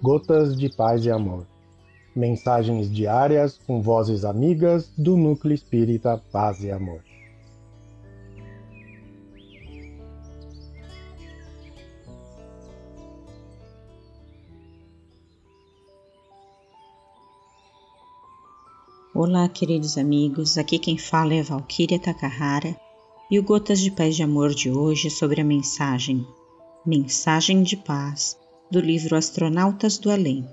Gotas de Paz e Amor. Mensagens diárias com vozes amigas do Núcleo Espírita Paz e Amor. Olá, queridos amigos. Aqui quem fala é Valquíria Takahara e o Gotas de Paz e Amor de hoje é sobre a mensagem Mensagem de Paz do livro Astronautas do Além,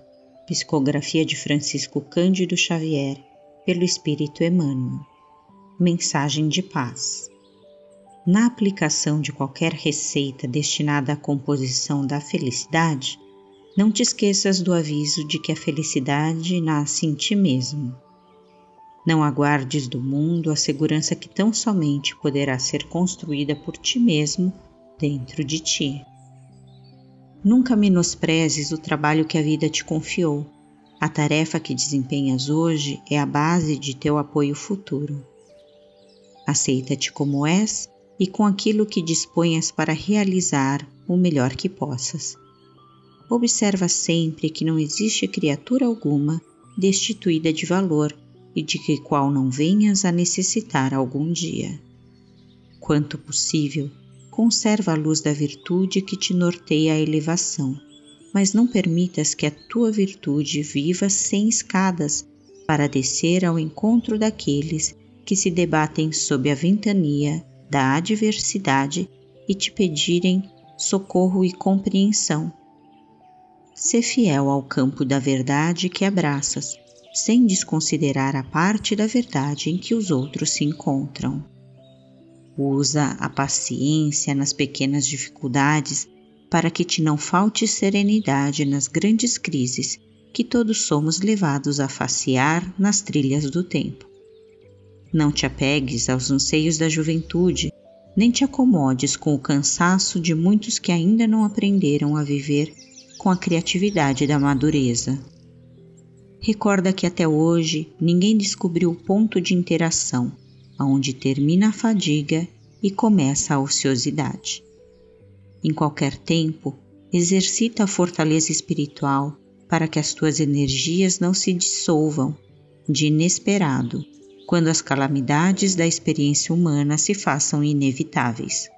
psicografia de Francisco Cândido Xavier, pelo Espírito Emmanuel. Mensagem de Paz. Na aplicação de qualquer receita destinada à composição da felicidade, não te esqueças do aviso de que a felicidade nasce em ti mesmo. Não aguardes do mundo a segurança que tão somente poderá ser construída por ti mesmo dentro de ti. Nunca menosprezes o trabalho que a vida te confiou. A tarefa que desempenhas hoje é a base de teu apoio futuro. Aceita-te como és e com aquilo que disponhas para realizar o melhor que possas. Observa sempre que não existe criatura alguma destituída de valor e de que qual não venhas a necessitar algum dia. Quanto possível, conserva a luz da virtude que te norteia a elevação, mas não permitas que a tua virtude viva sem escadas para descer ao encontro daqueles que se debatem sob a ventania da adversidade e te pedirem socorro e compreensão. Sê fiel ao campo da verdade que abraças, sem desconsiderar a parte da verdade em que os outros se encontram. Usa a paciência nas pequenas dificuldades para que te não falte serenidade nas grandes crises que todos somos levados a facear nas trilhas do tempo. Não te apegues aos anseios da juventude, nem te acomodes com o cansaço de muitos que ainda não aprenderam a viver com a criatividade da madureza. Recorda que até hoje ninguém descobriu o ponto de interação aonde termina a fadiga e começa a ociosidade. Em qualquer tempo, exercita a fortaleza espiritual para que as tuas energias não se dissolvam de inesperado quando as calamidades da experiência humana se façam inevitáveis.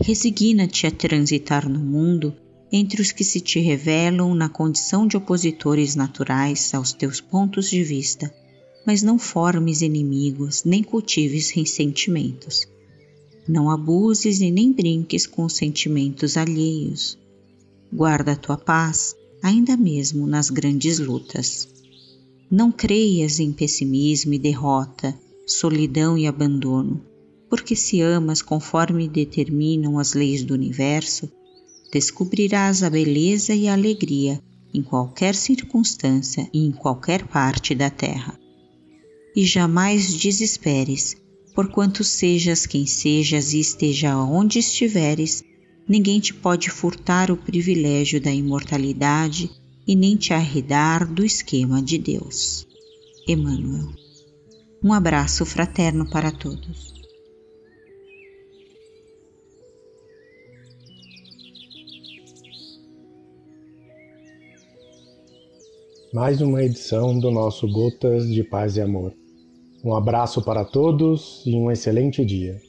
Resigna-te a transitar no mundo entre os que se te revelam na condição de opositores naturais aos teus pontos de vista mas não formes inimigos nem cultives ressentimentos. Não abuses e nem brinques com os sentimentos alheios. Guarda a tua paz, ainda mesmo nas grandes lutas. Não creias em pessimismo e derrota, solidão e abandono, porque se amas conforme determinam as leis do universo, descobrirás a beleza e a alegria em qualquer circunstância e em qualquer parte da terra e jamais desesperes, porquanto sejas quem sejas e esteja onde estiveres, ninguém te pode furtar o privilégio da imortalidade e nem te arredar do esquema de Deus. Emmanuel. Um abraço fraterno para todos. Mais uma edição do nosso Gotas de Paz e Amor. Um abraço para todos e um excelente dia.